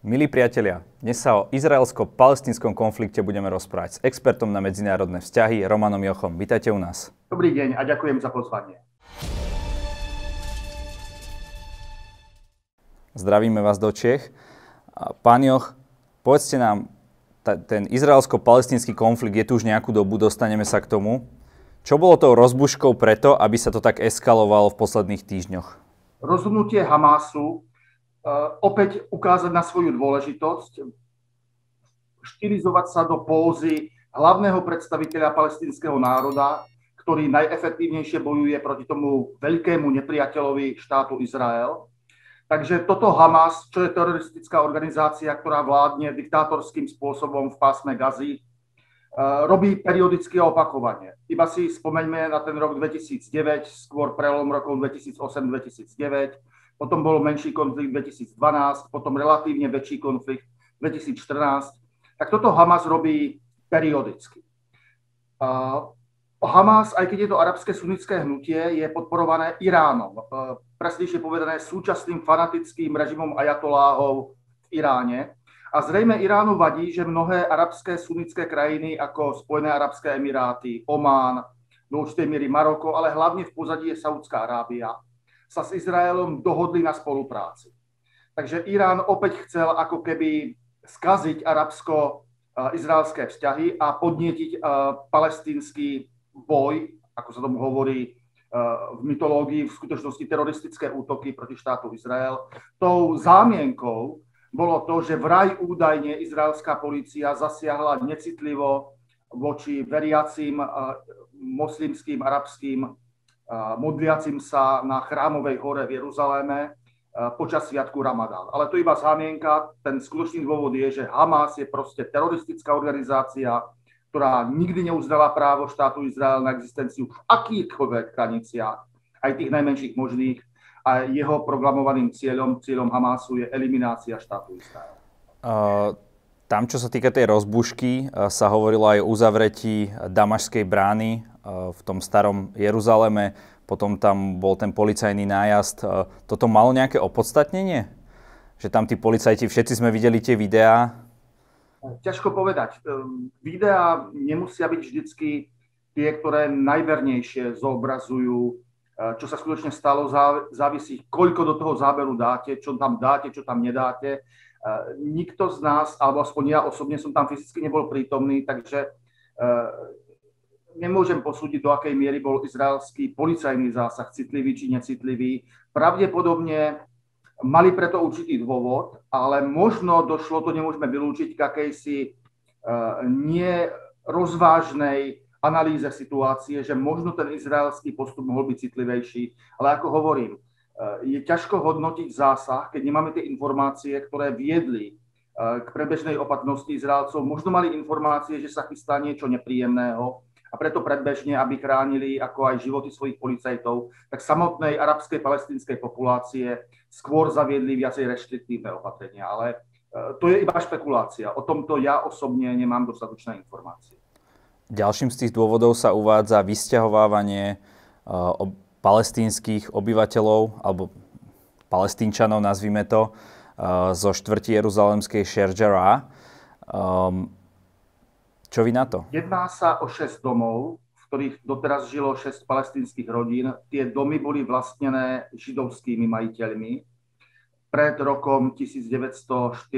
Milí priatelia, dnes sa o izraelsko-palestinskom konflikte budeme rozprávať s expertom na medzinárodné vzťahy Romanom Jochom. Vítajte u nás. Dobrý deň a ďakujem za pozvanie. Zdravíme vás do Čech. Pán Joch, povedzte nám, ten izraelsko-palestinský konflikt je tu už nejakú dobu, dostaneme sa k tomu. Čo bolo tou rozbuškou preto, aby sa to tak eskalovalo v posledných týždňoch? Rozhodnutie Hamásu opäť ukázať na svoju dôležitosť, štilizovať sa do pózy hlavného predstaviteľa palestinského národa, ktorý najefektívnejšie bojuje proti tomu veľkému nepriateľovi štátu Izrael. Takže toto Hamas, čo je teroristická organizácia, ktorá vládne diktátorským spôsobom v pásme Gazy, eh, robí periodicky opakovanie. Iba si spomeňme na ten rok 2009, skôr prelom rokov 2008-2009, potom bol menší konflikt 2012, potom relatívne väčší konflikt 2014. Tak toto Hamas robí periodicky. Hamas, aj keď je to arabské sunnické hnutie, je podporované Iránom. Presnejšie povedané súčasným fanatickým režimom ajatoláhov v Iráne. A zrejme Iránu vadí, že mnohé arabské sunnické krajiny ako Spojené arabské emiráty, Omán, do určitej miery Maroko, ale hlavne v pozadí je Saudská Arábia, sa s Izraelom dohodli na spolupráci. Takže Irán opäť chcel ako keby skaziť arabsko-izraelské vzťahy a podnietiť palestínsky boj, ako sa tomu hovorí v mytológii, v skutočnosti teroristické útoky proti štátu Izrael. Tou zámienkou bolo to, že vraj údajne izraelská policia zasiahla necitlivo voči veriacim moslimským, arabským modliacim sa na chrámovej hore v Jeruzaléme počas sviatku Ramadán. Ale to iba zámienka. Ten skutočný dôvod je, že Hamas je proste teroristická organizácia, ktorá nikdy neuznala právo štátu Izrael na existenciu v akýchkoľvek hraniciach, aj tých najmenších možných. A jeho programovaným cieľom, cieľom Hamasu je eliminácia štátu Izrael. Uh, tam, čo sa týka tej rozbušky, sa hovorilo aj o uzavretí Damašskej brány v tom starom Jeruzaleme, potom tam bol ten policajný nájazd. Toto malo nejaké opodstatnenie? Že tam tí policajti, všetci sme videli tie videá? Ťažko povedať. Ehm, videá nemusia byť vždycky tie, ktoré najvernejšie zobrazujú, e, čo sa skutočne stalo, závisí, koľko do toho záberu dáte, čo tam dáte, čo tam nedáte. E, nikto z nás, alebo aspoň ja osobne som tam fyzicky nebol prítomný, takže e, nemôžem posúdiť, do akej miery bol izraelský policajný zásah citlivý či necitlivý. Pravdepodobne mali preto určitý dôvod, ale možno došlo, to nemôžeme vylúčiť, k akejsi uh, nerozvážnej analýze situácie, že možno ten izraelský postup mohol byť citlivejší. Ale ako hovorím, uh, je ťažko hodnotiť zásah, keď nemáme tie informácie, ktoré viedli uh, k prebežnej opatrnosti Izraelcov. Možno mali informácie, že sa chystá niečo nepríjemného, a preto predbežne, aby chránili ako aj životy svojich policajtov, tak samotnej arabskej palestinskej populácie skôr zaviedli viacej reštriktívne opatrenia. Ale e, to je iba špekulácia. O tomto ja osobne nemám dostatočné informácie. Ďalším z tých dôvodov sa uvádza vysťahovávanie e, palestínskych obyvateľov, alebo palestínčanov, nazvime to, e, zo štvrti Jeruzalemskej Šeržara. Čo vy na to? Jedná sa o 6 domov, v ktorých doteraz žilo 6 palestinských rodín. Tie domy boli vlastnené židovskými majiteľmi pred rokom 1948-49.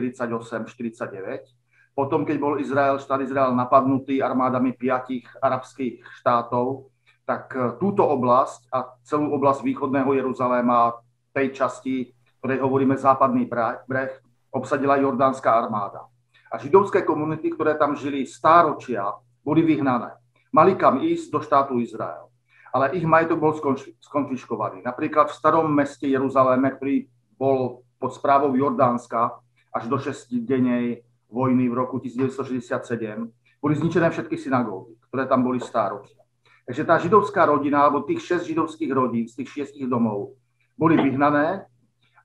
Potom, keď bol Izrael, štát Izrael napadnutý armádami piatich arabských štátov, tak e, túto oblasť a celú oblasť východného Jeruzaléma, tej časti, ktorej hovoríme západný breh, obsadila jordánska armáda. A židovské komunity, ktoré tam žili stáročia, boli vyhnané. Mali kam ísť do štátu Izrael. Ale ich majetok bol skonfiškovaný. Napríklad v starom meste Jeruzaléme, ktorý bol pod správou Jordánska až do 6-denej vojny v roku 1967, boli zničené všetky synagógy, ktoré tam boli stáročia. Takže tá židovská rodina, alebo tých 6 židovských rodín z tých 6 domov, boli vyhnané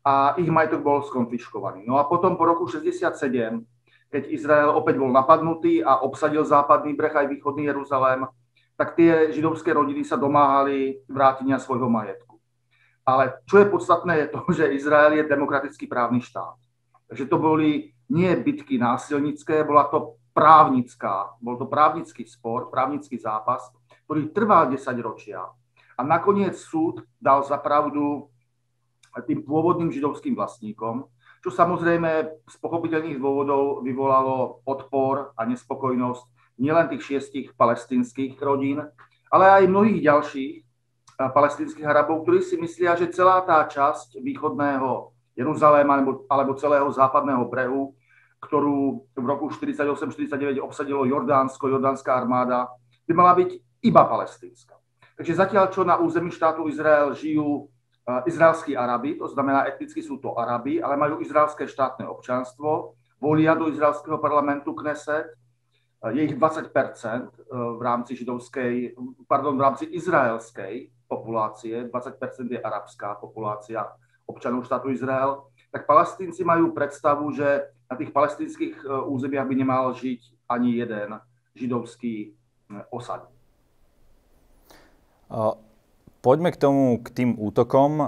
a ich majetok bol skonfiškovaný. No a potom po roku 67 keď Izrael opäť bol napadnutý a obsadil západný breh aj východný Jeruzalém, tak tie židovské rodiny sa domáhali vrátenia svojho majetku. Ale čo je podstatné, je to, že Izrael je demokratický právny štát. že to boli nie bitky násilnické, bola to právnická, bol to právnický spor, právnický zápas, ktorý trval 10 ročia. A nakoniec súd dal za pravdu tým pôvodným židovským vlastníkom, čo samozrejme z pochopiteľných dôvodov vyvolalo odpor a nespokojnosť nielen tých šiestich palestinských rodín, ale aj mnohých ďalších palestinských Arabov, ktorí si myslia, že celá tá časť východného Jeruzaléma alebo, alebo celého západného brehu, ktorú v roku 48-49 obsadilo Jordánsko, jordánska armáda, by mala byť iba palestínska. Takže zatiaľ, čo na území štátu Izrael žijú izraelskí Arabi, to znamená etnicky sú to Arabi, ale majú izraelské štátne občanstvo, volia do izraelského parlamentu Kneset, je ich 20 e, v rámci židovskej, pardon, v rámci izraelskej populácie, 20 je arabská populácia občanov štátu Izrael, tak palestínci majú predstavu, že na tých palestínskych e, územiach by nemal žiť ani jeden židovský e, osad. Poďme k tomu, k tým útokom.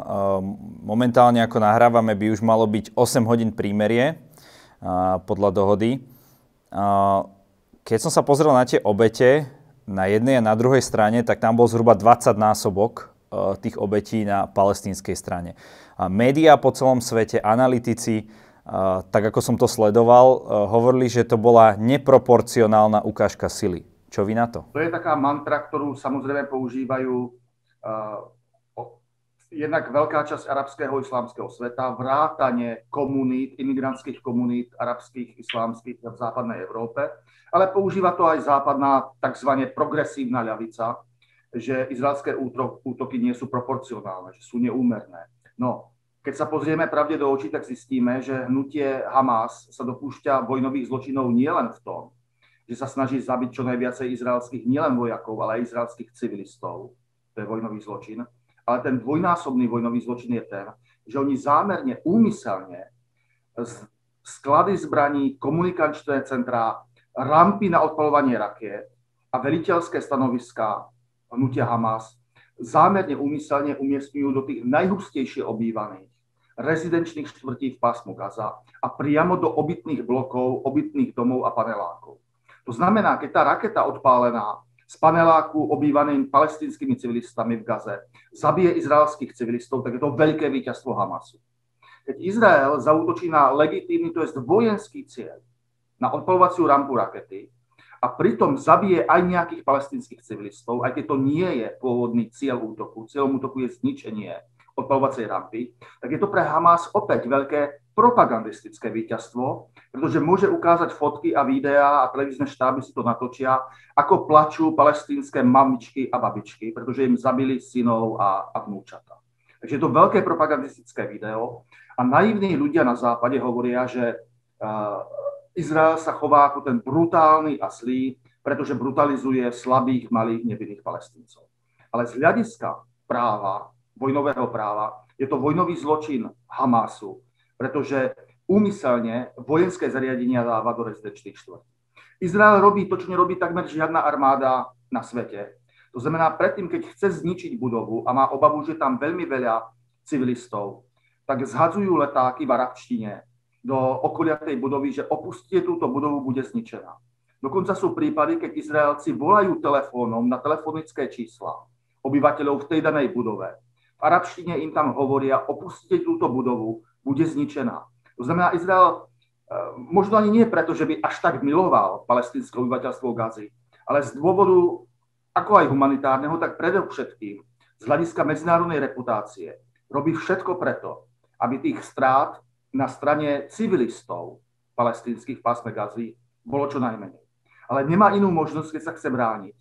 Momentálne, ako nahrávame, by už malo byť 8 hodín prímerie podľa dohody. Keď som sa pozrel na tie obete na jednej a na druhej strane, tak tam bol zhruba 20 násobok tých obetí na palestínskej strane. Média po celom svete, analytici, tak ako som to sledoval, hovorili, že to bola neproporcionálna ukážka sily. Čo vy na to? To je taká mantra, ktorú samozrejme používajú jednak veľká časť arabského islámskeho sveta, vrátane komunít, imigrantských komunít arabských, islámskych v západnej Európe, ale používa to aj západná tzv. progresívna ľavica, že izraelské útoky nie sú proporcionálne, že sú neúmerné. No, keď sa pozrieme pravde do očí, tak zistíme, že hnutie Hamas sa dopúšťa vojnových zločinov nielen v tom, že sa snaží zabiť čo najviacej izraelských nielen vojakov, ale aj izraelských civilistov. To je vojnový zločin. Ale ten dvojnásobný vojnový zločin je ten, že oni zámerne, úmyselne sklady zbraní, komunikačné centrá, rampy na odpalovanie rakiet a veliteľské stanoviská hnutia Hamas zámerne úmyselne umiestňujú do tých najhustejšie obývaných rezidenčných štvrtí v pásmu Gaza a priamo do obytných blokov, obytných domov a panelákov. To znamená, keď tá raketa odpálená z paneláku obývaným palestinskými civilistami v Gaze zabije izraelských civilistov, tak je to veľké víťazstvo Hamasu. Keď Izrael zautočí na legitímny, to je vojenský cieľ, na odpalovaciu rampu rakety a pritom zabije aj nejakých palestinských civilistov, aj keď to nie je pôvodný cieľ útoku, cieľom útoku je zničenie odpalovacej rampy, tak je to pre Hamas opäť veľké propagandistické víťazstvo, pretože môže ukázať fotky a videá a televízne štáby si to natočia, ako plačú palestínske mamičky a babičky, pretože im zabili synov a, a vnúčata. Takže je to veľké propagandistické video a naivní ľudia na západe hovoria, že uh, Izrael sa chová ako ten brutálny a zlý, pretože brutalizuje slabých, malých, nevinných palestíncov. Ale z hľadiska práva vojnového práva. Je to vojnový zločin Hamasu, pretože úmyselne vojenské zariadenia dáva do rezidenčných štvrtí. Izrael robí to, čo nerobí takmer žiadna armáda na svete. To znamená, predtým, keď chce zničiť budovu a má obavu, že tam veľmi veľa civilistov, tak zhadzujú letáky v arabštine do okolia tej budovy, že opustie túto budovu, bude zničená. Dokonca sú prípady, keď Izraelci volajú telefónom na telefonické čísla obyvateľov v tej danej budove v arabštine im tam hovoria, opustite túto budovu, bude zničená. To znamená, Izrael e, možno ani nie preto, že by až tak miloval palestinské obyvateľstvo Gazy, ale z dôvodu ako aj humanitárneho, tak predovšetkým z hľadiska medzinárodnej reputácie robí všetko preto, aby tých strát na strane civilistov palestinských v pásme Gazy bolo čo najmenej. Ale nemá inú možnosť, keď sa chce brániť,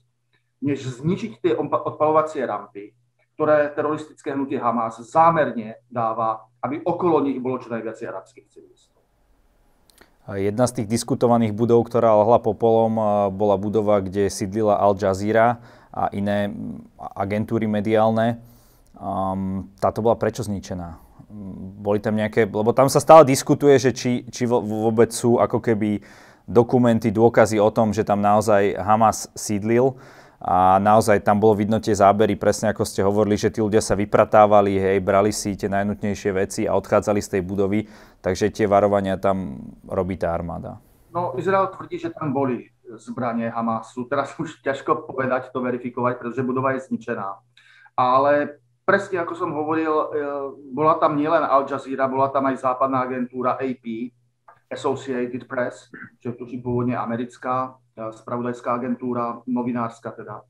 než zničiť tie odpalovacie rampy, ktoré teroristické hnutie Hamas zámerne dáva, aby okolo nich bolo čo najviac arabských civilistov. Jedna z tých diskutovaných budov, ktorá lahla popolom, bola budova, kde sídlila Al Jazeera a iné agentúry mediálne. táto bola prečo zničená? Boli tam nejaké, lebo tam sa stále diskutuje, že či, či vôbec sú ako keby dokumenty, dôkazy o tom, že tam naozaj Hamas sídlil. A naozaj tam bolo vidno tie zábery, presne ako ste hovorili, že tí ľudia sa vypratávali, hej, brali si tie najnutnejšie veci a odchádzali z tej budovy, takže tie varovania tam robí tá armáda. No, Izrael tvrdí, že tam boli zbranie Hamasu. Teraz už ťažko povedať, to verifikovať, pretože budova je zničená. Ale presne ako som hovoril, e, bola tam nielen Al Jazeera, bola tam aj západná agentúra AP, Associated Press, čo je tuším pôvodne americká spravodajská agentúra, novinárska teda.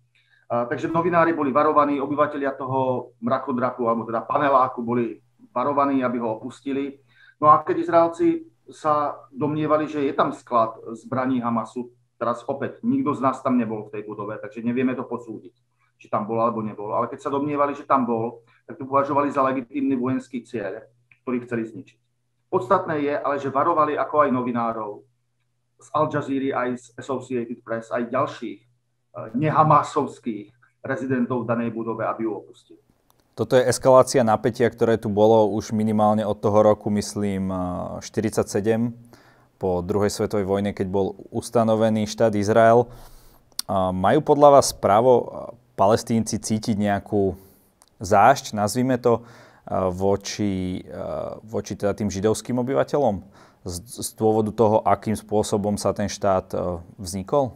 Takže novinári boli varovaní, obyvateľia toho mrakodrapu, alebo teda paneláku boli varovaní, aby ho opustili. No a keď Izraelci sa domnievali, že je tam sklad zbraní Hamasu, teraz opäť, nikto z nás tam nebol v tej budove, takže nevieme to posúdiť, či tam bol alebo nebol. Ale keď sa domnievali, že tam bol, tak to považovali za legitímny vojenský cieľ, ktorý chceli zničiť. Podstatné je ale, že varovali ako aj novinárov, z Al Jazeera, aj z Associated Press, aj ďalších eh, nehamasovských rezidentov v danej budove, aby ju opustili. Toto je eskalácia napätia, ktoré tu bolo už minimálne od toho roku, myslím, 47 eh, po druhej svetovej vojne, keď bol ustanovený štát Izrael. Majú podľa vás právo eh, palestínci cítiť nejakú zášť, nazvime to, voči, voči teda tým židovským obyvateľom? Z, z dôvodu toho, akým spôsobom sa ten štát e, vznikol?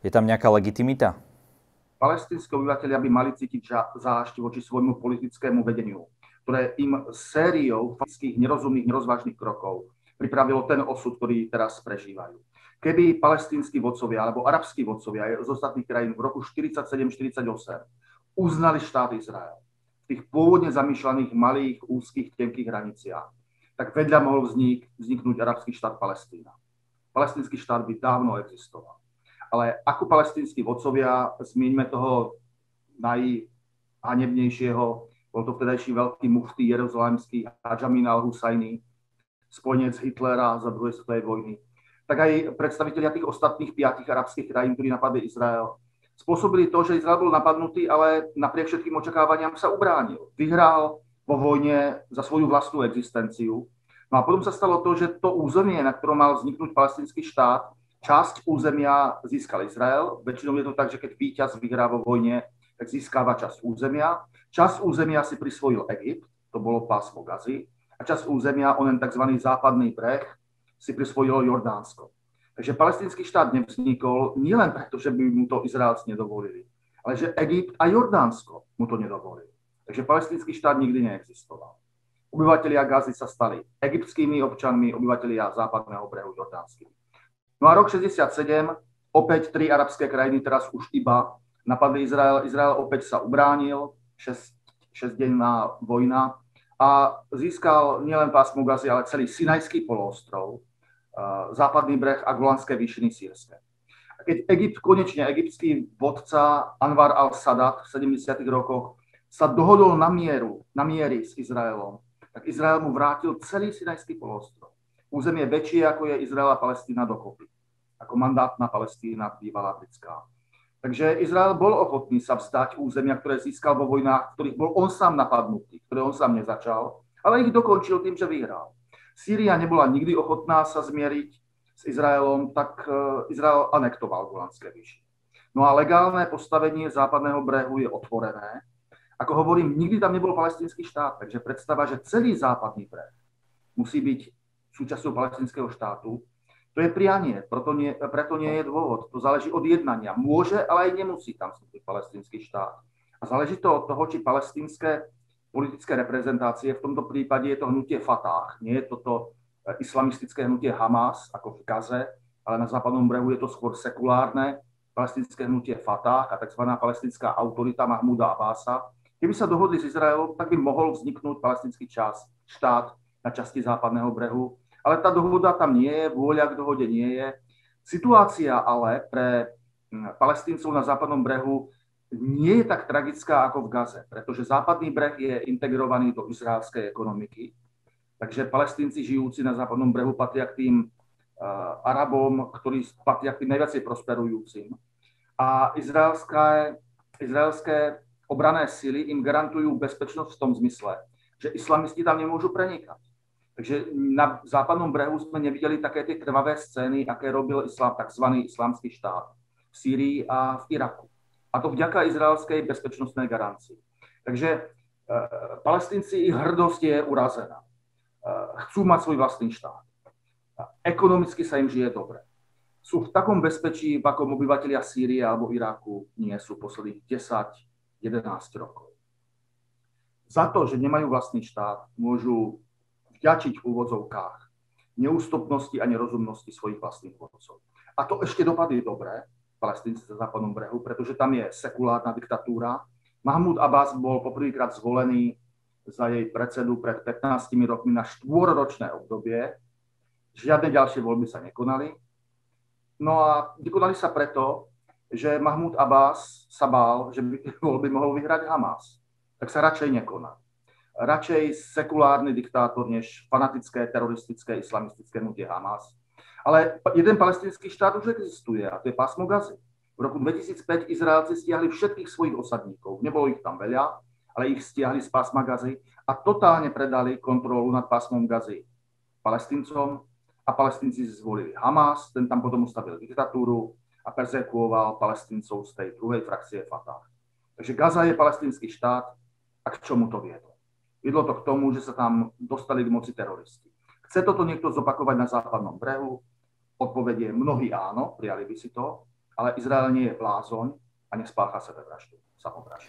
Je tam nejaká legitimita? Palestinské obyvateľia by mali cítiť zášť voči svojmu politickému vedeniu, ktoré im sériou faktických nerozumných, nerozvážnych krokov pripravilo ten osud, ktorý teraz prežívajú. Keby palestínsky vodcovia alebo arabskí vodcovia z ostatných krajín v roku 47-48 uznali štát Izrael v tých pôvodne zamýšľaných malých, úzkých, tenkých hraniciach, tak vedľa mohol vznik, vzniknúť arabský štát Palestína. Palestínsky štát by dávno existoval. Ale ako palestínsky vodcovia, zmieňme toho najhanebnejšieho, bol to vtedajší veľký mufty jeruzalemský Hajamin al-Husajni, spojenec Hitlera za druhej svetovej vojny, tak aj predstavitelia tých ostatných piatich arabských krajín, ktorí napadli Izrael, spôsobili to, že Izrael bol napadnutý, ale napriek všetkým očakávaniam sa ubránil. Vyhral po vojne za svoju vlastnú existenciu. No a potom sa stalo to, že to územie, na ktorom mal vzniknúť palestinský štát, časť územia získal Izrael. Väčšinou je to tak, že keď víťaz vyhrá vo vojne, tak získava časť územia. Časť územia si prisvojil Egypt, to bolo pásmo Gazy, a časť územia, onen tzv. západný breh, si prisvojilo Jordánsko. Takže palestinský štát nevznikol nielen preto, že by mu to Izraelci nedovolili, ale že Egypt a Jordánsko mu to nedovolili. Takže palestinský štát nikdy neexistoval. Obyvatelia Gazy sa stali egyptskými občanmi, obyvatelia západného brehu jordánskymi. No a rok 67, opäť tri arabské krajiny, teraz už iba napadli Izrael. Izrael opäť sa ubránil, 6, 6-denná vojna a získal nielen pásmu Gazy, ale celý Sinajský poloostrov, západný breh a Golanské výšiny sírske. A keď Egypt, konečne egyptský vodca Anwar al-Sadat v 70. rokoch sa dohodol na mieru, na miery s Izraelom, tak Izrael mu vrátil celý Sinajský polostrov. Územie väčšie, ako je Izrael a Palestína dokopy. Ako mandátna Palestína bývalá britská. Takže Izrael bol ochotný sa vzdať územia, ktoré získal vo vojnách, ktorých bol on sám napadnutý, ktoré on sám nezačal, ale ich dokončil tým, že vyhral. Sýria nebola nikdy ochotná sa zmieriť s Izraelom, tak e, Izrael anektoval Golanské výšiny. No a legálne postavenie západného brehu je otvorené ako hovorím, nikdy tam nebol palestinský štát, takže predstava, že celý západný breh musí byť súčasťou palestinského štátu, to je prianie, preto nie, preto nie je dôvod. To záleží od jednania. Môže, ale aj nemusí tam vstúpiť palestinský štát. A záleží to od toho, či palestinské politické reprezentácie, v tomto prípade je to hnutie Fatah, nie je toto eh, islamistické hnutie Hamas, ako v Gaze, ale na západnom brehu je to skôr sekulárne palestinské hnutie Fatah a tzv. palestinská autorita Mahmuda Abasa, Keby sa dohodli s Izraelom, tak by mohol vzniknúť palestinský čas, štát na časti západného brehu. Ale tá dohoda tam nie je, vôľa k dohode nie je. Situácia ale pre hm, palestíncov na západnom brehu nie je tak tragická ako v Gaze, pretože západný breh je integrovaný do izraelskej ekonomiky. Takže palestínci žijúci na západnom brehu patria k tým uh, Arabom, ktorí patria k tým najviacej prosperujúcim. A izraelské, izraelské obrané síly im garantujú bezpečnosť v tom zmysle, že islamisti tam nemôžu prenikať. Takže na západnom brehu sme nevideli také tie krvavé scény, aké robil islám, tzv. islamský štát v Sýrii a v Iraku. A to vďaka izraelskej bezpečnostnej garancii. Takže e, palestinci, ich hrdosť je urazená. E, chcú mať svoj vlastný štát. Ekonomicky sa im žije dobre. Sú v takom bezpečí, v akom obyvateľia Sýrie alebo Iráku nie sú posledných 10-11 rokov. Za to, že nemajú vlastný štát, môžu vďačiť v úvodzovkách neústupnosti a nerozumnosti svojich vlastných vodcov. A to ešte dopadne dobre, palestínci za západnom brehu, pretože tam je sekulárna diktatúra. Mahmud Abbas bol poprvýkrát zvolený za jej predsedu pred 15 rokmi na štvorročné obdobie. Žiadne ďalšie voľby sa nekonali. No a vykonali sa preto, že Mahmud Abbas sa bál, že by voľby mohol vyhrať Hamas tak sa radšej nekoná. Radšej sekulárny diktátor, než fanatické, teroristické, islamistické hnutie Hamas. Ale jeden palestinský štát už existuje a to je pásmo Gazy. V roku 2005 Izraelci stiahli všetkých svojich osadníkov. Nebolo ich tam veľa, ale ich stiahli z pásma Gazy a totálne predali kontrolu nad pásmom Gazy palestincom a palestinci zvolili Hamas, ten tam potom ustavil diktatúru a persekuoval palestincov z tej druhej frakcie Fatah. Takže Gaza je palestinský štát, a k čomu to viedlo? Viedlo to k tomu, že sa tam dostali k moci teroristi. Chce toto niekto zopakovať na západnom brehu? Odpovedie mnohí áno, prijali by si to, ale Izrael nie je blázoň a nespácha sebevraždu, samovraždu.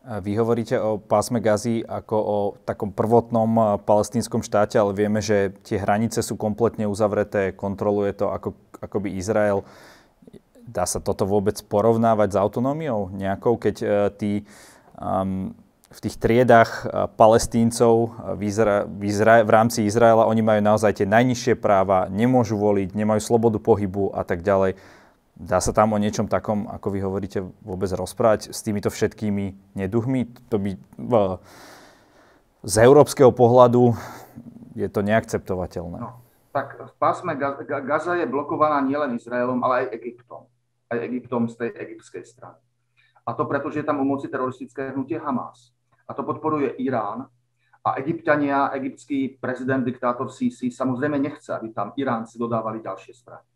Vy hovoríte o pásme Gazy ako o takom prvotnom palestínskom štáte, ale vieme, že tie hranice sú kompletne uzavreté, kontroluje to ako, akoby Izrael. Dá sa toto vôbec porovnávať s autonómiou nejakou, keď uh, tí um, v tých triedách eh, palestíncov eh, v, Izra- v, Izra- v rámci Izraela, oni majú naozaj tie najnižšie práva, nemôžu voliť, nemajú slobodu pohybu a tak ďalej. Dá sa tam o niečom takom, ako vy hovoríte, vôbec rozprávať s týmito všetkými neduchmi? To by z európskeho pohľadu je to neakceptovateľné. No, tak v pásme Gaza je blokovaná nielen Izraelom, ale aj Egyptom. Aj Egyptom z tej egyptskej strany. A to preto, že je tam u moci teroristické hnutie Hamas a to podporuje Irán. A egyptiania, egyptský prezident, diktátor Sisi samozrejme nechce, aby tam Iránci dodávali ďalšie strany.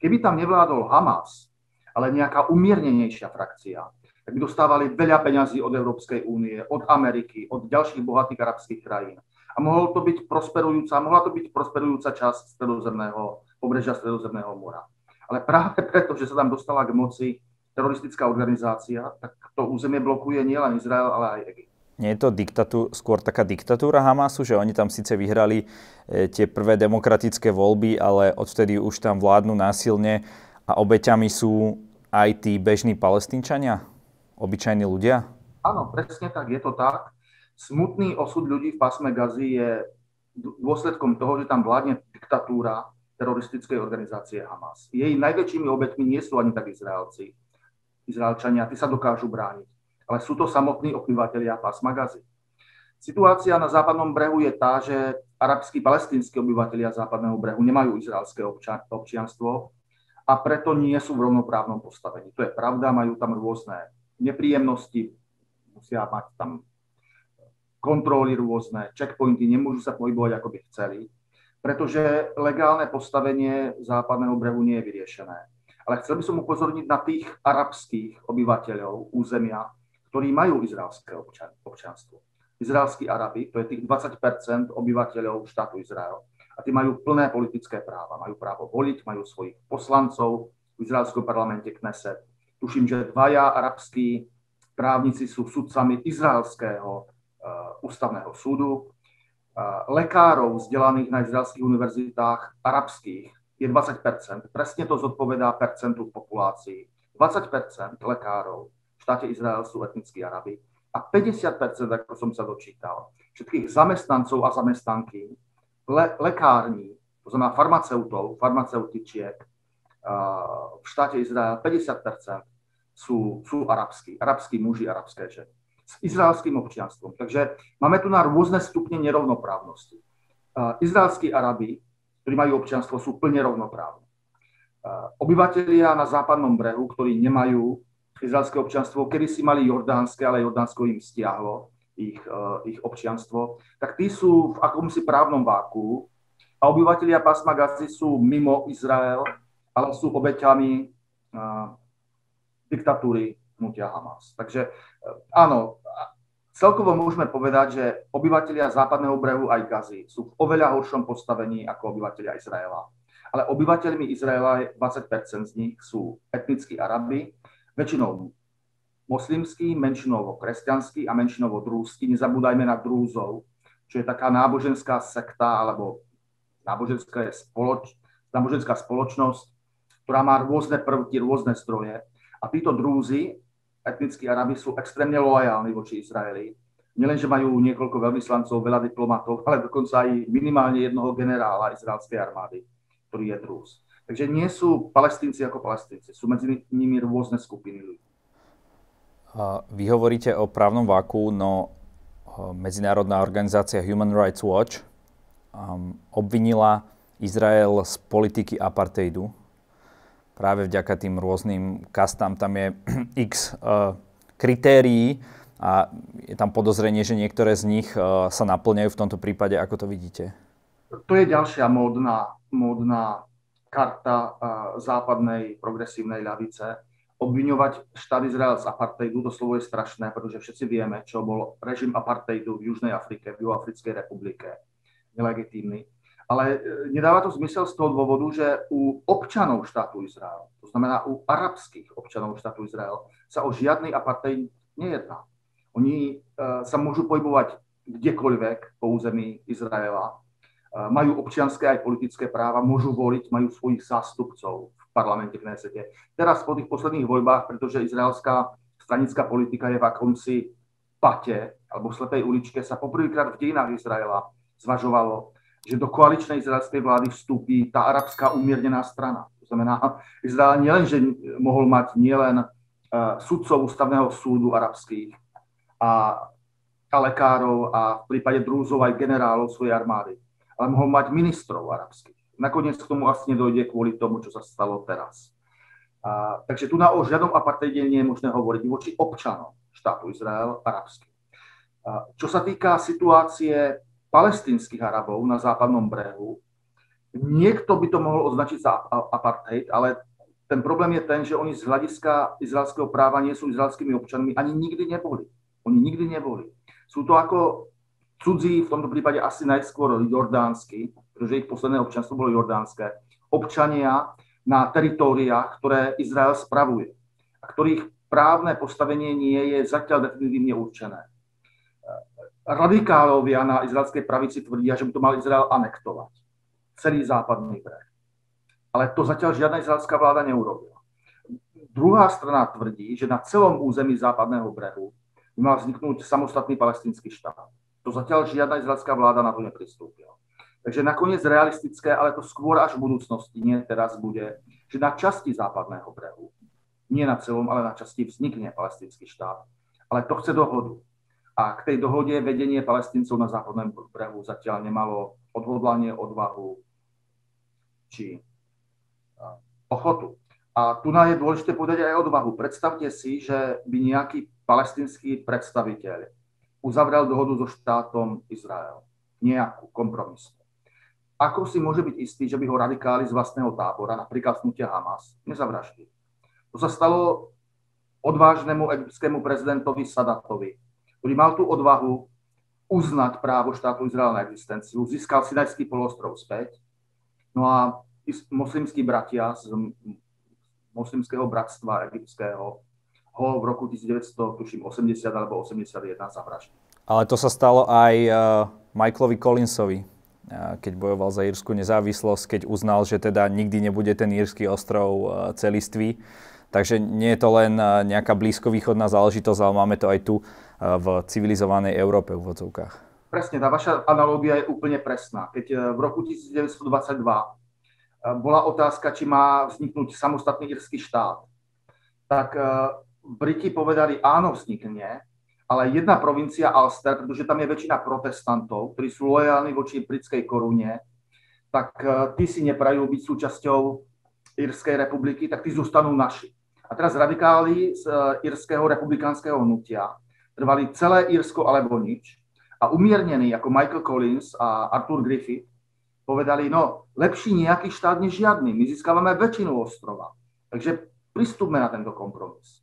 Keby tam nevládol Hamas, ale nejaká umiernenejšia frakcia, tak by dostávali veľa peňazí od Európskej únie, od Ameriky, od ďalších bohatých arabských krajín. A mohol to byť prosperujúca, mohla to byť prosperujúca časť stredozemného, pobrežia stredozemného mora. Ale práve preto, že sa tam dostala k moci teroristická organizácia, tak to územie blokuje nielen Izrael, ale aj Egypt nie je to diktatú, skôr taká diktatúra Hamasu, že oni tam síce vyhrali e, tie prvé demokratické voľby, ale odvtedy už tam vládnu násilne a obeťami sú aj tí bežní palestínčania, obyčajní ľudia? Áno, presne tak, je to tak. Smutný osud ľudí v pásme Gazy je dôsledkom toho, že tam vládne diktatúra teroristickej organizácie Hamas. Jej najväčšími obeťmi nie sú ani tak Izraelci. Izraelčania, tí sa dokážu brániť ale sú to samotní obyvateľia pásma Gazy. Situácia na západnom brehu je tá, že arabskí palestínsky obyvateľia západného brehu nemajú izraelské občianstvo a preto nie sú v rovnoprávnom postavení. To je pravda, majú tam rôzne nepríjemnosti, musia mať tam kontroly rôzne, checkpointy, nemôžu sa pohybovať, ako by chceli, pretože legálne postavenie západného brehu nie je vyriešené. Ale chcel by som upozorniť na tých arabských obyvateľov územia, ktorí majú izraelské občan, občanstvo. Izraelskí Arabi, to je tých 20% obyvateľov štátu Izrael. A tí majú plné politické práva. Majú právo voliť, majú svojich poslancov v izraelskom parlamente Kneset. Tuším, že dvaja arabskí právnici sú sudcami izraelského ústavného súdu. Uh, lekárov vzdelaných na izraelských univerzitách arabských je 20 Presne to zodpovedá percentu populácii. 20% lekárov štáte Izrael sú etnickí Arabi. A 50%, ako som sa dočítal, všetkých zamestnancov a zamestnanky, le, lekární, to znamená farmaceutov, farmaceutičiek v štáte Izrael, 50% sú, sú arabskí, arabskí muži, arabské ženy s izraelským občianstvom. Takže máme tu na rôzne stupne nerovnoprávnosti. Izraelskí Arabi, ktorí majú občianstvo, sú plne rovnoprávni. Obyvatelia na západnom brehu, ktorí nemajú izraelské občianstvo, kedy si mali jordánske, ale Jordánsko im stiahlo ich, uh, ich občianstvo, tak tí sú v akomsi právnom váku a obyvateľia pásma Gazy sú mimo Izrael, ale sú obeťami uh, diktatúry hnutia Hamas. Takže áno, celkovo môžeme povedať, že obyvateľia západného brehu aj Gazy sú v oveľa horšom postavení ako obyvateľia Izraela. Ale obyvateľmi Izraela 20% z nich sú etnickí Arabi, väčšinou moslimský, menšinovo kresťanský a menšinovo drúzsky. Nezabúdajme na drúzov, čo je taká náboženská sekta alebo náboženská, spoloč, náboženská spoločnosť, ktorá má rôzne prvky, rôzne zdroje. A títo drúzy, etnickí Arabi, sú extrémne loajálni voči Izraeli. Nielen, majú niekoľko veľvyslancov, veľa diplomatov, ale dokonca aj minimálne jednoho generála izraelskej armády, ktorý je drúz. Takže nie sú palestínci ako palestínci, sú medzi nimi rôzne skupiny ľudí. Vy hovoríte o právnom váku, no medzinárodná organizácia Human Rights Watch um, obvinila Izrael z politiky apartheidu. Práve vďaka tým rôznym kastám tam je x uh, kritérií a je tam podozrenie, že niektoré z nich uh, sa naplňajú v tomto prípade. Ako to vidíte? To je ďalšia módna, módna karta uh, západnej progresívnej ľavice obviňovať štát Izrael z apartheidu, to slovo je strašné, pretože všetci vieme, čo bol režim apartheidu v Južnej Afrike, v Juhoafrickej republike. Nelegitímny. Ale e, nedáva to zmysel z toho dôvodu, že u občanov štátu Izrael, to znamená u arabských občanov štátu Izrael, sa o žiadny apartheid nejedná. Oni uh, sa môžu pohybovať kdekoľvek po území Izraela, uh, majú občianské aj politické práva, môžu voliť, majú svojich zástupcov v parlamente Knesete. Teraz po tých posledných voľbách, pretože izraelská stranická politika je v akomsi pate alebo slepej uličke, sa poprvýkrát v dejinách Izraela zvažovalo, že do koaličnej izraelskej vlády vstúpi tá arabská umiernená strana. To znamená, Izrael nielen, že mohol mať nielen uh, sudcov ústavného súdu arabských a, a lekárov a v prípade drúzov aj generálov svojej armády, ale mohol mať ministrov arabských. Nakoniec k tomu asi nedojde kvôli tomu, čo sa stalo teraz. A, takže tu na o žiadnom apartheide nie je možné hovoriť voči občanom štátu Izrael arabský. A, čo sa týka situácie palestinských Arabov na západnom brehu, niekto by to mohol označiť za apartheid, ale ten problém je ten, že oni z hľadiska izraelského práva nie sú izraelskými občanmi, ani nikdy neboli. Oni nikdy neboli. Sú to ako cudzí, v tomto prípade asi najskôr jordánsky, pretože ich posledné občanstvo bolo jordánske, občania na teritóriách, ktoré Izrael spravuje a ktorých právne postavenie nie je zatiaľ definitívne určené. Radikálovia na izraelskej pravici tvrdia, že by to mal Izrael anektovať. Celý západný breh. Ale to zatiaľ žiadna izraelská vláda neurobila. Druhá strana tvrdí, že na celom území západného brehu by mal vzniknúť samostatný palestinský štát. To zatiaľ žiadna izraelská vláda na to nepristúpila. Takže nakoniec realistické, ale to skôr až v budúcnosti, nie teraz bude, že na časti západného brehu, nie na celom, ale na časti vznikne palestinský štát. Ale to chce dohodu. A k tej dohode vedenie palestíncov na západnom brehu zatiaľ nemalo odhodlanie, odvahu či ochotu. A tu je dôležité povedať aj odvahu. Predstavte si, že by nejaký palestinský predstaviteľ uzavrel dohodu so štátom Izrael. Nejakú kompromisnú ako si môže byť istý, že by ho radikáli z vlastného tábora, napríklad hnutia Hamas, nezavraždili. To sa stalo odvážnemu egyptskému prezidentovi Sadatovi, ktorý mal tú odvahu uznať právo štátu Izrael na existenciu, získal Sinajský polostrov späť, no a moslimskí bratia z moslimského bratstva egyptského ho v roku 1980 alebo 81 zavraždili. Ale to sa stalo aj uh, Michaelovi Collinsovi, keď bojoval za írskú nezávislosť, keď uznal, že teda nikdy nebude ten írsky ostrov e, celistvý. Takže nie je to len e, nejaká blízkovýchodná záležitosť, ale máme to aj tu e, v civilizovanej Európe v vodzovkách. Presne, tá vaša analógia je úplne presná. Keď v roku 1922 bola otázka, či má vzniknúť samostatný írsky štát, tak Briti povedali, áno, vznikne, ale jedna provincia Ulster, pretože tam je väčšina protestantov, ktorí sú lojálni voči britskej korune, tak tí si neprajú byť súčasťou Írskej republiky, tak tí zostanú naši. A teraz radikáli z Írskeho republikánskeho hnutia trvali celé Írsko alebo nič a umiernení ako Michael Collins a Arthur Griffith povedali, no lepší nejaký štát než žiadny, my získavame väčšinu ostrova. Takže pristúpme na tento kompromis.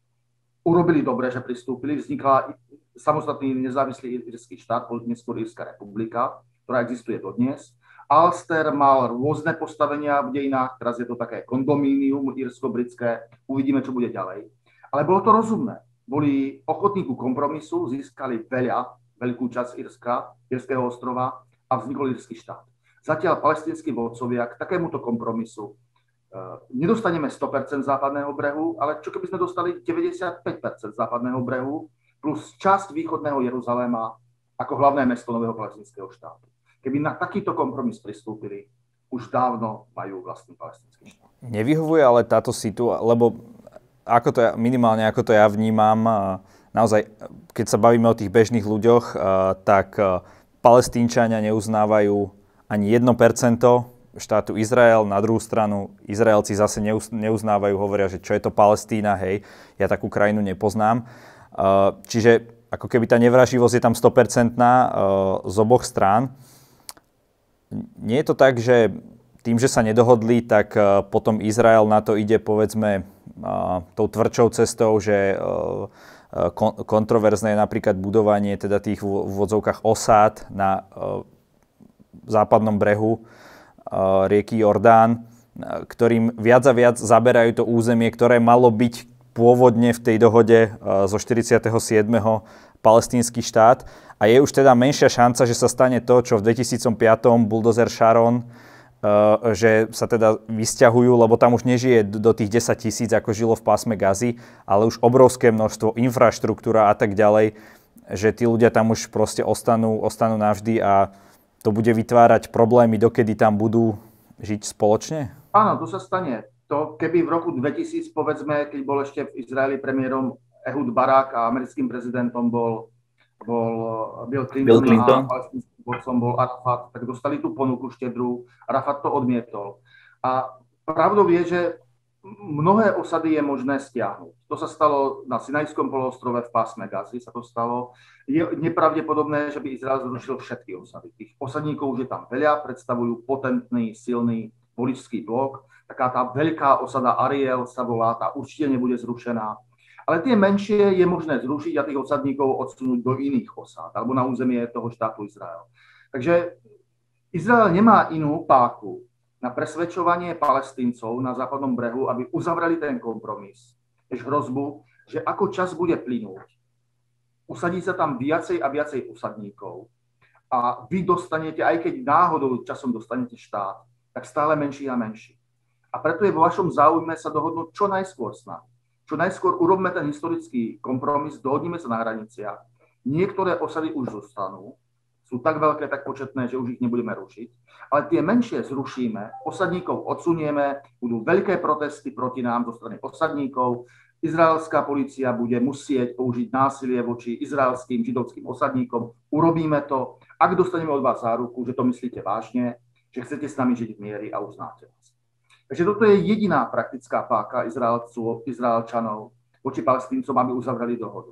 urobili dobre, že pristúpili. Vznikla samostatný nezávislý írsky štát, neskôr Írska republika, ktorá existuje dodnes. Alster mal rôzne postavenia v dejinách, teraz je to také kondomínium írsko-britské, uvidíme, čo bude ďalej. Ale bolo to rozumné. Boli ochotní ku kompromisu, získali veľa, veľkú časť Írska, Írskeho ostrova a vznikol írsky štát. Zatiaľ palestinskí vodcovia k takémuto kompromisu uh, nedostaneme 100% západného brehu, ale čo keby sme dostali 95% západného brehu plus časť východného Jeruzaléma ako hlavné mesto nového palestinského štátu. Keby na takýto kompromis pristúpili, už dávno majú vlastný palestinský štát. Nevyhovuje ale táto situácia, lebo ako to ja, minimálne ako to ja vnímam, naozaj, keď sa bavíme o tých bežných ľuďoch, tak palestínčania neuznávajú ani 1% štátu Izrael, na druhú stranu Izraelci zase neuznávajú, hovoria, že čo je to Palestína, hej, ja takú krajinu nepoznám. Čiže ako keby tá nevraživosť je tam 100% z oboch strán nie je to tak, že tým, že sa nedohodli, tak potom Izrael na to ide povedzme tou tvrdšou cestou, že e, kontroverzné je napríklad budovanie teda tých v vodzovkách osád na západnom brehu rieky Jordán, ktorým viac a viac zaberajú to územie, ktoré malo byť pôvodne v tej dohode zo 47 palestínsky štát. A je už teda menšia šanca, že sa stane to, čo v 2005 buldozer Sharon, že sa teda vysťahujú, lebo tam už nežije do tých 10 tisíc, ako žilo v pásme Gazy, ale už obrovské množstvo, infraštruktúra a tak ďalej, že tí ľudia tam už proste ostanú, ostanú navždy a to bude vytvárať problémy, dokedy tam budú žiť spoločne? Áno, to sa stane. To keby v roku 2000, povedzme, keď bol ešte v Izraeli premiérom Ehud Barak a americkým prezidentom bol, bol Bill Clinton, Bill Clinton. a vodcom bol Arafat, tak dostali tú ponuku štedrú. Arafat to odmietol. A pravdou je, že mnohé osady je možné stiahnuť. To sa stalo na Sinajskom poloostrove v pásme Gazy, sa to stalo. Je nepravdepodobné, že by Izrael zrušil všetky osady. Tých osadníkov už je tam veľa, predstavujú potentný, silný voličský blok. Taká tá veľká osada Ariel sa volá, tá určite nebude zrušená. Ale tie menšie je možné zrušiť a tých osadníkov odsunúť do iných osád alebo na územie toho štátu Izrael. Takže Izrael nemá inú páku na presvedčovanie palestíncov na západnom brehu, aby uzavreli ten kompromis, než hrozbu, že ako čas bude plynúť, usadí sa tam viacej a viacej usadníkov a vy dostanete, aj keď náhodou časom dostanete štát, tak stále menší a menší. A preto je vo vašom záujme sa dohodnúť čo najskôr s nami čo najskôr urobme ten historický kompromis, dohodnime sa na hraniciach. Niektoré osady už zostanú, sú tak veľké, tak početné, že už ich nebudeme rušiť, ale tie menšie zrušíme, osadníkov odsunieme, budú veľké protesty proti nám zo strany osadníkov, izraelská policia bude musieť použiť násilie voči izraelským židovským osadníkom. Urobíme to, ak dostaneme od vás záruku, že to myslíte vážne, že chcete s nami žiť v miery a uznáte. Takže toto je jediná praktická páka Izraelcov, Izraelčanov voči palestíncom, aby uzavreli dohodu.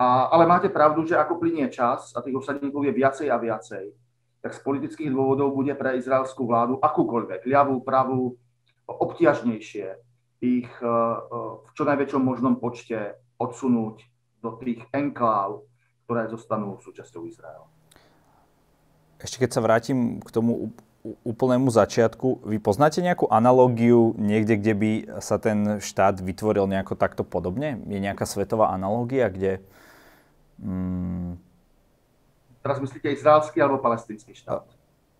A, ale máte pravdu, že ako plinie čas a tých osadníkov je viacej a viacej, tak z politických dôvodov bude pre izraelskú vládu akúkoľvek, ľavú, pravú, obťažnejšie ich e, e, v čo najväčšom možnom počte odsunúť do tých enkláv, ktoré zostanú súčasťou Izraela. Ešte keď sa vrátim k tomu úplnému začiatku. Vy poznáte nejakú analógiu niekde, kde by sa ten štát vytvoril nejako takto podobne? Je nejaká svetová analógia, kde... Mm... Teraz myslíte izraelský alebo palestinský štát?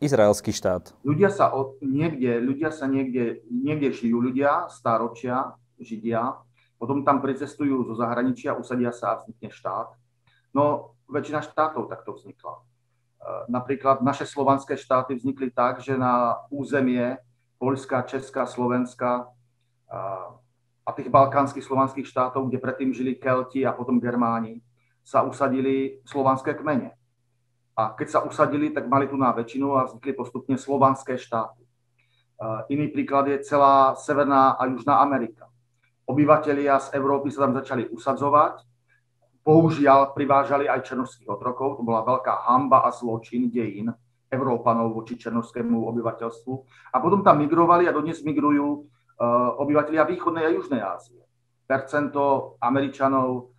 Izraelský štát. Ľudia sa od, niekde, ľudia sa niekde, niekde žijú ľudia, stáročia, židia, potom tam pricestujú zo zahraničia, usadia sa a vznikne štát. No, väčšina štátov takto vznikla Napríklad naše slovanské štáty vznikli tak, že na územie Polska, Česká, Slovenska a tých balkánskych slovanských štátov, kde predtým žili Kelti a potom Germáni, sa usadili slovanské kmene. A keď sa usadili, tak mali tu na väčšinu a vznikli postupne slovanské štáty. Iný príklad je celá Severná a Južná Amerika. Obyvatelia z Európy sa tam začali usadzovať Bohužiaľ privážali aj černovských otrokov, to bola veľká hamba a zločin dejín Európanov voči černovskému obyvateľstvu. A potom tam migrovali a dodnes migrujú uh, obyvateľia východnej a južnej Ázie. percento Američanov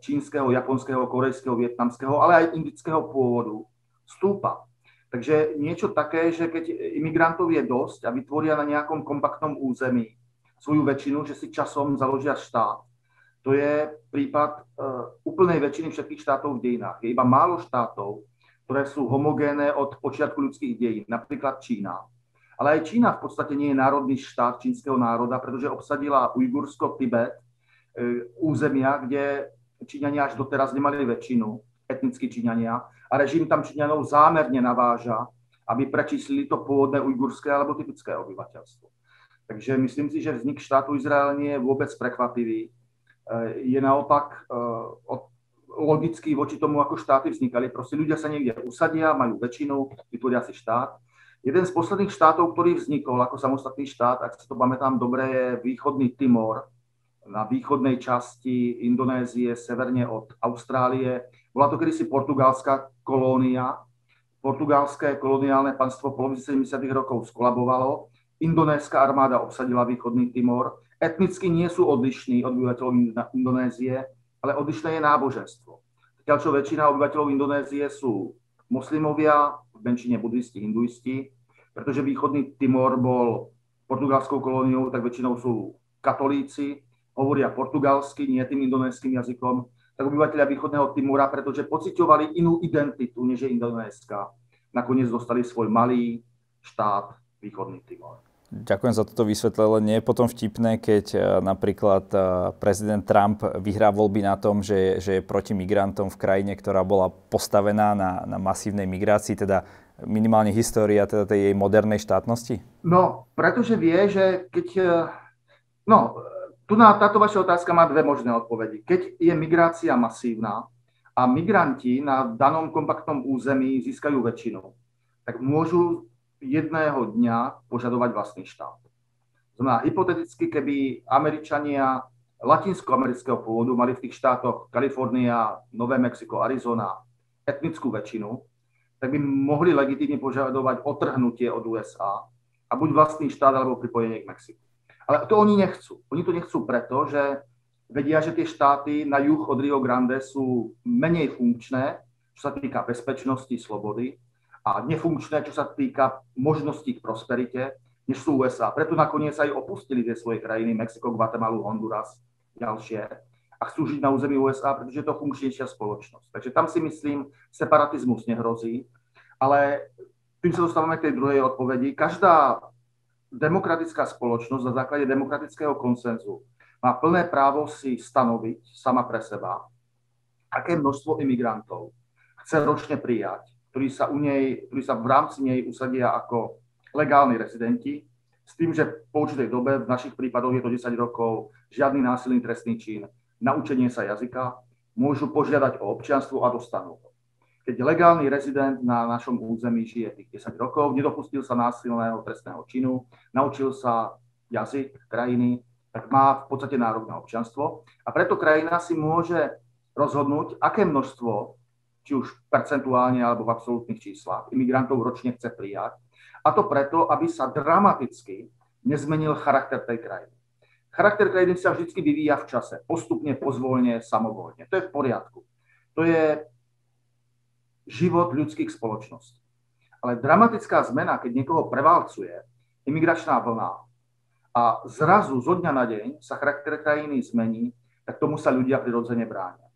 čínskeho, japonského, korejského, vietnamského, ale aj indického pôvodu stúpa. Takže niečo také, že keď imigrantov je dosť a vytvoria na nejakom kompaktnom území svoju väčšinu, že si časom založia štát, to je prípad uh, úplnej väčšiny všetkých štátov v dejinách. Je iba málo štátov, ktoré sú homogénne od počiatku ľudských dejín, napríklad Čína. Ale aj Čína v podstate nie je národný štát čínskeho národa, pretože obsadila Ujgursko, Tibet, uh, územia, kde Číňania až doteraz nemali väčšinu, etnickí Číňania, a režim tam Číňanov zámerne naváža, aby prečíslili to pôvodné ujgurské alebo typické obyvateľstvo. Takže myslím si, že vznik štátu Izrael nie je vôbec prekvapivý. Eh, je naopak eh, logický voči tomu, ako štáty vznikali. Proste ľudia sa niekde usadia, majú väčšinu, vytvoria si štát. Jeden z posledných štátov, ktorý vznikol ako samostatný štát, ak si to pamätám dobre, je východný Timor na východnej časti Indonézie, severne od Austrálie. Bola to kedysi portugalská kolónia. Portugalské koloniálne panstvo v polovici 70. rokov skolabovalo. Indonéska armáda obsadila východný Timor. Etnicky nie sú odlišní od obyvateľov Indonézie, ale odlišné je náboženstvo. Zatiaľ čo väčšina obyvateľov Indonézie sú moslimovia, v menšine buddhisti, hinduisti, pretože východný Timor bol portugalskou kolóniou, tak väčšinou sú katolíci, hovoria portugalsky, nie tým indonéským jazykom, tak obyvateľia východného Timora, pretože pociťovali inú identitu, než je indonéska, nakoniec dostali svoj malý štát východný Timor. Ďakujem za toto vysvetlenie. Je potom vtipné, keď e, napríklad e, prezident Trump vyhrá voľby na tom, že, že je proti migrantom v krajine, ktorá bola postavená na, na masívnej migrácii, teda minimálne história teda tej jej modernej štátnosti? No, pretože vie, že keď... E, no, tu na, táto vaša otázka má dve možné odpovedi. Keď je migrácia masívna a migranti na danom kompaktnom území získajú väčšinu, tak môžu jedného dňa požadovať vlastný štát. Znamená, hypoteticky, keby Američania latinskoamerického pôvodu mali v tých štátoch Kalifornia, Nové Mexiko, Arizona etnickú väčšinu, tak by mohli legitímne požadovať otrhnutie od USA a buď vlastný štát alebo pripojenie k Mexiku. Ale to oni nechcú. Oni to nechcú preto, že vedia, že tie štáty na juh od Rio Grande sú menej funkčné, čo sa týka bezpečnosti, slobody a nefunkčné, čo sa týka možností k prosperite, než sú USA. Preto nakoniec aj opustili tie svoje krajiny, Mexiko, Guatemalu, Honduras, ďalšie, a chcú žiť na území USA, pretože je to funkčnejšia spoločnosť. Takže tam si myslím, separatizmus nehrozí, ale tým sa dostávame k tej druhej odpovedi. Každá demokratická spoločnosť na základe demokratického konsenzu má plné právo si stanoviť sama pre seba, aké množstvo imigrantov chce ročne prijať, ktorí sa, u nej, ktorí sa v rámci nej usadia ako legálni rezidenti, s tým, že po určitej dobe, v našich prípadoch je to 10 rokov, žiadny násilný trestný čin, naučenie sa jazyka, môžu požiadať o občianstvo a dostanú ho keď legálny rezident na našom území žije tých 10 rokov, nedopustil sa násilného trestného činu, naučil sa jazyk krajiny, tak má v podstate nárok na občianstvo. A preto krajina si môže rozhodnúť, aké množstvo, či už percentuálne alebo v absolútnych číslach, imigrantov ročne chce prijať. A to preto, aby sa dramaticky nezmenil charakter tej krajiny. Charakter krajiny sa vždy vyvíja v čase, postupne, pozvolne, samovolne. To je v poriadku. To je život ľudských spoločností. Ale dramatická zmena, keď niekoho prevalcuje imigračná vlna a zrazu zo dňa na deň sa charakter krajiny zmení, tak tomu sa ľudia prirodzene bránia.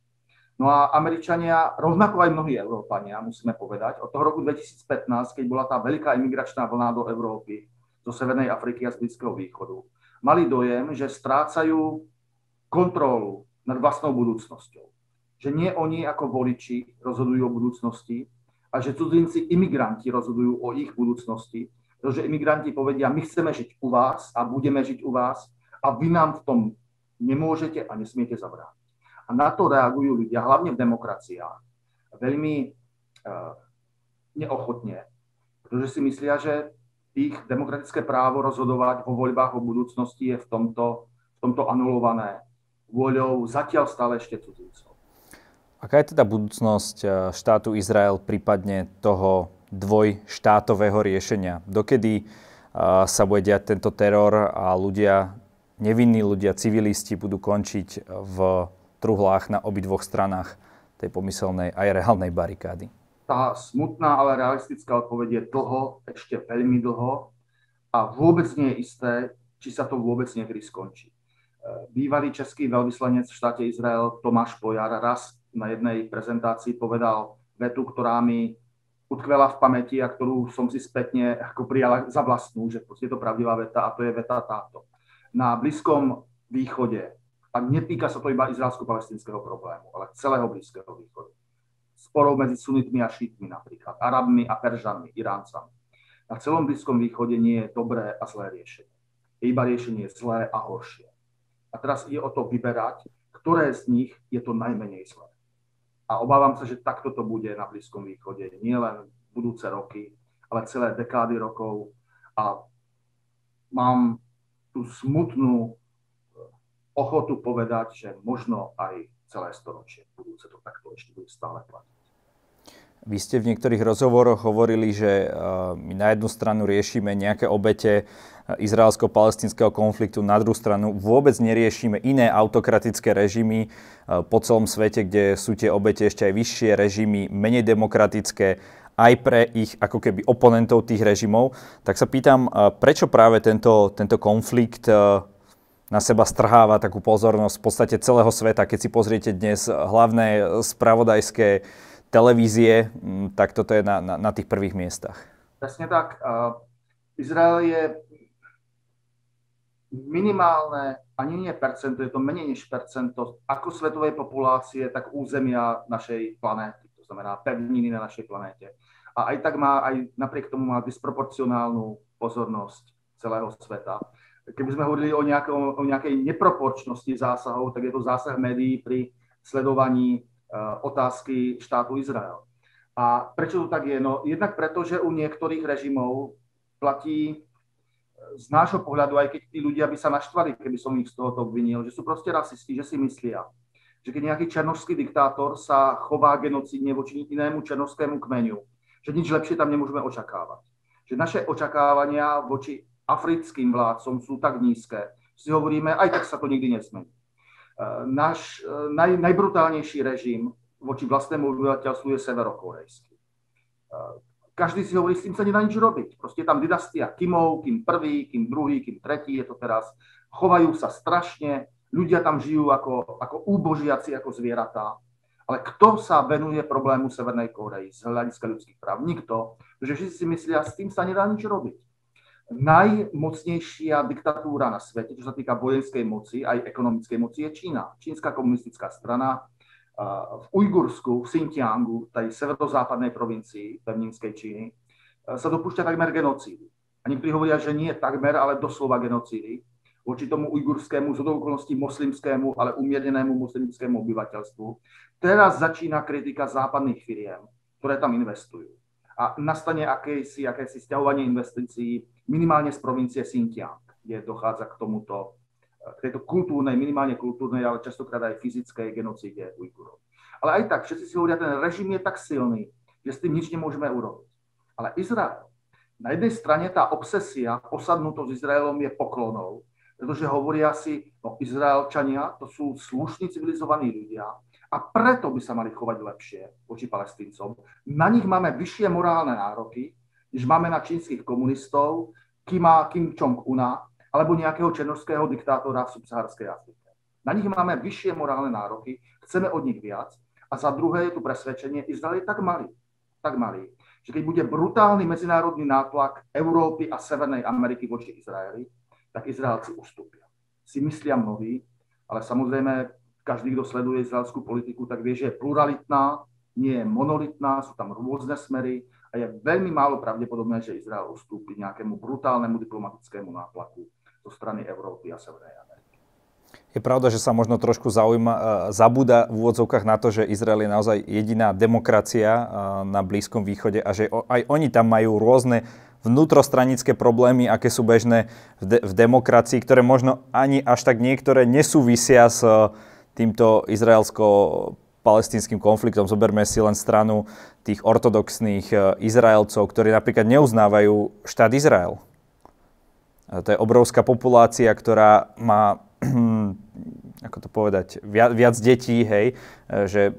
No a Američania, rovnako aj mnohí Európania, musíme povedať, od toho roku 2015, keď bola tá veľká imigračná vlna do Európy, zo Severnej Afriky a z Blízkeho východu, mali dojem, že strácajú kontrolu nad vlastnou budúcnosťou že nie oni ako voliči rozhodujú o budúcnosti, a že cudzinci imigranti rozhodujú o ich budúcnosti, pretože imigranti povedia, my chceme žiť u vás a budeme žiť u vás a vy nám v tom nemôžete a nesmiete zabrániť. Na to reagujú ľudia, hlavne v demokraciách, veľmi uh, neochotne, pretože si myslia, že ich demokratické právo rozhodovať o voľbách o budúcnosti je v tomto, v tomto anulované vôľou zatiaľ stále ešte cudzincov. Aká je teda budúcnosť eh, štátu Izrael, prípadne toho dvojštátového riešenia? Dokedy eh, sa bude diať tento teror a ľudia nevinní ľudia, civilisti budú končiť v truhlách na obidvoch stranách tej pomyselnej aj reálnej barikády? Tá smutná, ale realistická odpoveď je dlho, ešte veľmi dlho a vôbec nie je isté, či sa to vôbec niekedy skončí. E, bývalý český veľvyslanec v štáte Izrael Tomáš Pojar raz na jednej prezentácii povedal vetu, ktorá mi utkvela v pamäti a ktorú som si spätne ako prijala za vlastnú, že je to pravdivá veta a to je veta táto. Na Blízkom východe a netýka sa to iba izraelsko-palestinského problému, ale celého Blízkeho východu. Sporov medzi sunitmi a šítmi napríklad, Arabmi a Peržanmi, Iráncami. Na celom Blízkom východe nie je dobré a zlé riešenie. Je iba riešenie zlé a horšie. A teraz je o to vyberať, ktoré z nich je to najmenej zlé. A obávam sa, že takto to bude na Blízkom východe. Nie len budúce roky, ale celé dekády rokov. A mám tú smutnú ochotu povedať, že možno aj celé storočie budúce to takto ešte bude stále platiť. Vy ste v niektorých rozhovoroch hovorili, že my na jednu stranu riešime nejaké obete izraelsko-palestinského konfliktu, na druhú stranu vôbec neriešime iné autokratické režimy po celom svete, kde sú tie obete ešte aj vyššie režimy, menej demokratické, aj pre ich ako keby oponentov tých režimov. Tak sa pýtam, prečo práve tento, tento konflikt na seba strháva takú pozornosť v podstate celého sveta. Keď si pozriete dnes hlavné spravodajské televízie, mm, tak toto je na, na, na tých prvých miestach. Presne tak. Izrael je minimálne, ani nie percento, je to menej než percento, ako svetovej populácie, tak územia našej planéty, to znamená pevniny na našej planéte. A aj tak má, aj napriek tomu má disproporcionálnu pozornosť celého sveta keby sme hovorili o, nejakom, o nejakej neproporčnosti zásahov, tak je to zásah médií pri sledovaní uh, otázky štátu Izrael. A prečo to tak je? No jednak preto, že u niektorých režimov platí e, z nášho pohľadu, aj keď tí ľudia by sa naštvali, keby som ich z tohoto obvinil, že sú proste rasisti, že si myslia, že keď nejaký černožský diktátor sa chová genocidne voči inému černožskému kmeniu, že nič lepšie tam nemôžeme očakávať. Že naše očakávania voči africkým vládcom sú tak nízke, si hovoríme, aj tak sa to nikdy nesmení. E, náš e, naj, najbrutálnejší režim voči vlastnému obyvateľstvu je severokorejský. E, každý si hovorí, s tým sa nedá nič robiť. Proste je tam dynastia Kimov, kým prvý, kým druhý, kým tretí je to teraz. Chovajú sa strašne, ľudia tam žijú ako, ako úbožiaci, ako zvieratá. Ale kto sa venuje problému Severnej Korei z hľadiska ľudských práv? Nikto. Pretože všetci si myslia, s tým sa nedá nič robiť najmocnejšia diktatúra na svete, čo sa týka vojenskej moci, aj ekonomickej moci, je Čína. Čínska komunistická strana v Ujgursku, v Xinjiangu, tej severozápadnej provincii pevninskej Číny, sa dopúšťa takmer genocídy. A niektorí hovoria, že nie takmer, ale doslova genocídy voči tomu ujgurskému, z okolností moslimskému, ale umiernenému moslimskému obyvateľstvu. Teraz začína kritika západných firiem, ktoré tam investujú. A nastane akési, akési stiahovanie investícií minimálne z provincie Xinjiang, kde dochádza k tomuto, k tejto kultúrnej, minimálne kultúrnej, ale častokrát aj fyzickej genocíde Ujgurov. Ale aj tak, všetci si hovoria, ten režim je tak silný, že s tým nič nemôžeme urobiť. Ale Izrael, na jednej strane tá obsesia, posadnutosť Izraelom je poklonou, pretože hovoria si, no Izraelčania, to sú slušní, civilizovaní ľudia a preto by sa mali chovať lepšie voči palestíncom. Na nich máme vyššie morálne nároky, než máme na čínskych komunistov, Kima Kim Jong-una alebo nejakého černožského diktátora v subsaharskej Afrike. Na nich máme vyššie morálne nároky, chceme od nich viac a za druhé je tu presvedčenie, Izrael je tak malý, tak malý, že keď bude brutálny medzinárodný nátlak Európy a Severnej Ameriky voči Izraeli, tak Izraelci ustúpia. Si myslia mnohí, ale samozrejme každý, kto sleduje izraelskú politiku, tak vie, že je pluralitná, nie je monolitná, sú tam rôzne smery a je veľmi málo pravdepodobné, že Izrael ustúpi nejakému brutálnemu diplomatickému nátlaku zo strany Európy a Severnej. Je pravda, že sa možno trošku zaujíma, e, zabúda v úvodzovkách na to, že Izrael je naozaj jediná demokracia e, na Blízkom východe a že aj oni tam majú rôzne vnútrostranické problémy, aké sú bežné v, de- v demokracii, ktoré možno ani až tak niektoré nesúvisia s e, týmto izraelsko palestinským konfliktom. Zoberme si len stranu tých ortodoxných e, Izraelcov, ktorí napríklad neuznávajú štát Izrael. To je obrovská populácia, ktorá má ako to povedať, viac, viac detí, hej, že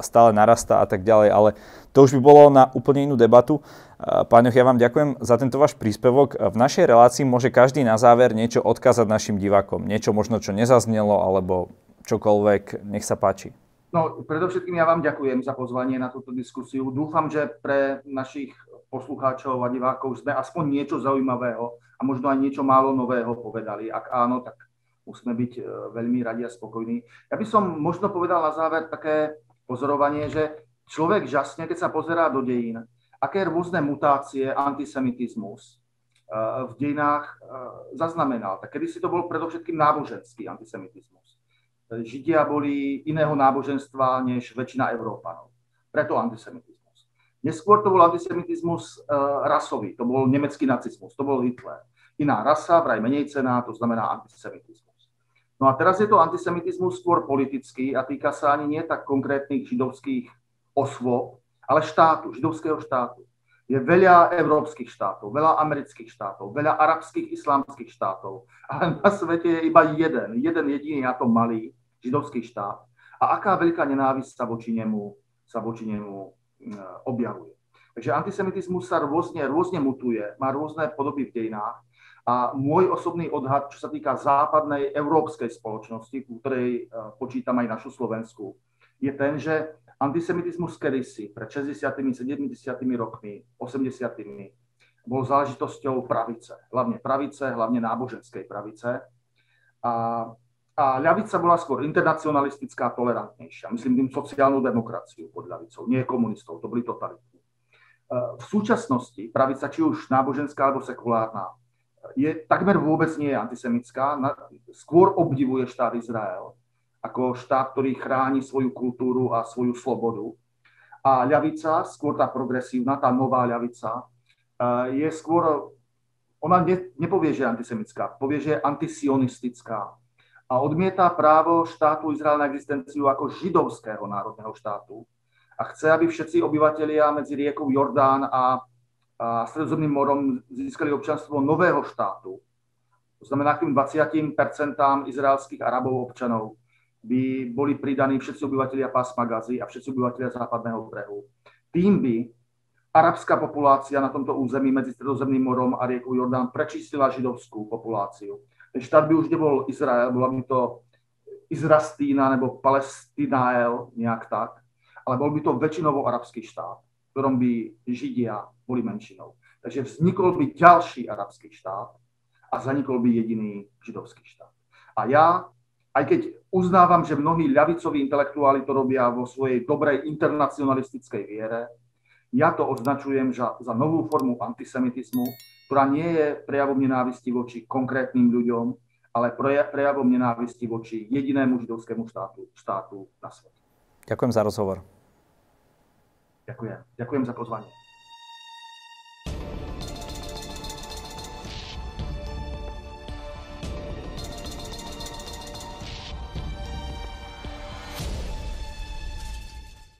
stále narastá a tak ďalej, ale to už by bolo na úplne inú debatu. Pán ja vám ďakujem za tento váš príspevok. V našej relácii môže každý na záver niečo odkázať našim divákom. Niečo možno, čo nezaznelo, alebo čokoľvek. Nech sa páči. No, predovšetkým ja vám ďakujem za pozvanie na túto diskusiu. Dúfam, že pre našich poslucháčov a divákov sme aspoň niečo zaujímavého a možno aj niečo málo nového povedali. Ak áno, tak musíme byť e, veľmi radi a spokojní. Ja by som možno povedal na záver také pozorovanie, že človek žasne, keď sa pozerá do dejín, aké rôzne mutácie antisemitizmus e, v dejinách e, zaznamenal. Tak kedy si to bol predovšetkým náboženský antisemitizmus. Židia boli iného náboženstva než väčšina Európanov. Preto antisemitizmus. Neskôr to bol antisemitizmus rasový, to bol nemecký nacizmus, to bol Hitler. Iná rasa, vraj menej cená, to znamená antisemitizmus. No a teraz je to antisemitizmus skôr politický a týka sa ani nie tak konkrétnych židovských osôb, ale štátu, židovského štátu. Je veľa európskych štátov, veľa amerických štátov, veľa arabských islamských štátov, ale na svete je iba jeden, jeden jediný a to malý židovský štát. A aká veľká nenávisť sa voči nemu, sa voči nemu mm, objavuje. Takže antisemitizmus sa rôzne, rôzne mutuje, má rôzne podoby v dejinách a môj osobný odhad, čo sa týka západnej európskej spoločnosti, ku ktorej e, počítam aj našu Slovensku, je ten, že antisemitizmus kedysi, pred 60 70 rokmi, 80 bol záležitosťou pravice. Hlavne pravice, hlavne náboženskej pravice. A, a ľavica bola skôr internacionalistická, tolerantnejšia. Myslím tým sociálnu demokraciu pod ľavicou, nie komunistov, to boli totalitní. E, v súčasnosti pravica, či už náboženská alebo sekulárna, je, takmer vôbec nie je antisemická, skôr obdivuje štát Izrael ako štát, ktorý chráni svoju kultúru a svoju slobodu. A ľavica, skôr tá progresívna, tá nová ľavica, eh, je skôr, ona ne, nepovie, že je antisemická, povie, že je antisionistická a odmieta právo štátu Izrael na existenciu ako židovského národného štátu a chce, aby všetci obyvatelia medzi riekou Jordán a a Stredozemným morom získali občanstvo nového štátu. To znamená, k tým 20% izraelských Arabov občanov by boli pridaní všetci obyvateľia pásma Gazy a všetci obyvateľia západného brehu. Tým by arabská populácia na tomto území medzi Stredozemným morom a riekou Jordán prečistila židovskú populáciu. Štát by už nebol Izrael, bola by to Izrastína nebo Palestináel, nejak tak, ale bol by to väčšinovo arabský štát ktorom by Židia boli menšinou. Takže vznikol by ďalší arabský štát a zanikol by jediný židovský štát. A ja, aj keď uznávam, že mnohí ľavicoví intelektuáli to robia vo svojej dobrej internacionalistickej viere, ja to označujem za, za novú formu antisemitizmu, ktorá nie je prejavom nenávisti voči konkrétnym ľuďom, ale prejavom nenávisti voči jedinému židovskému štátu, štátu na svete. Ďakujem za rozhovor. Ďakujem. Ďakujem za pozvanie.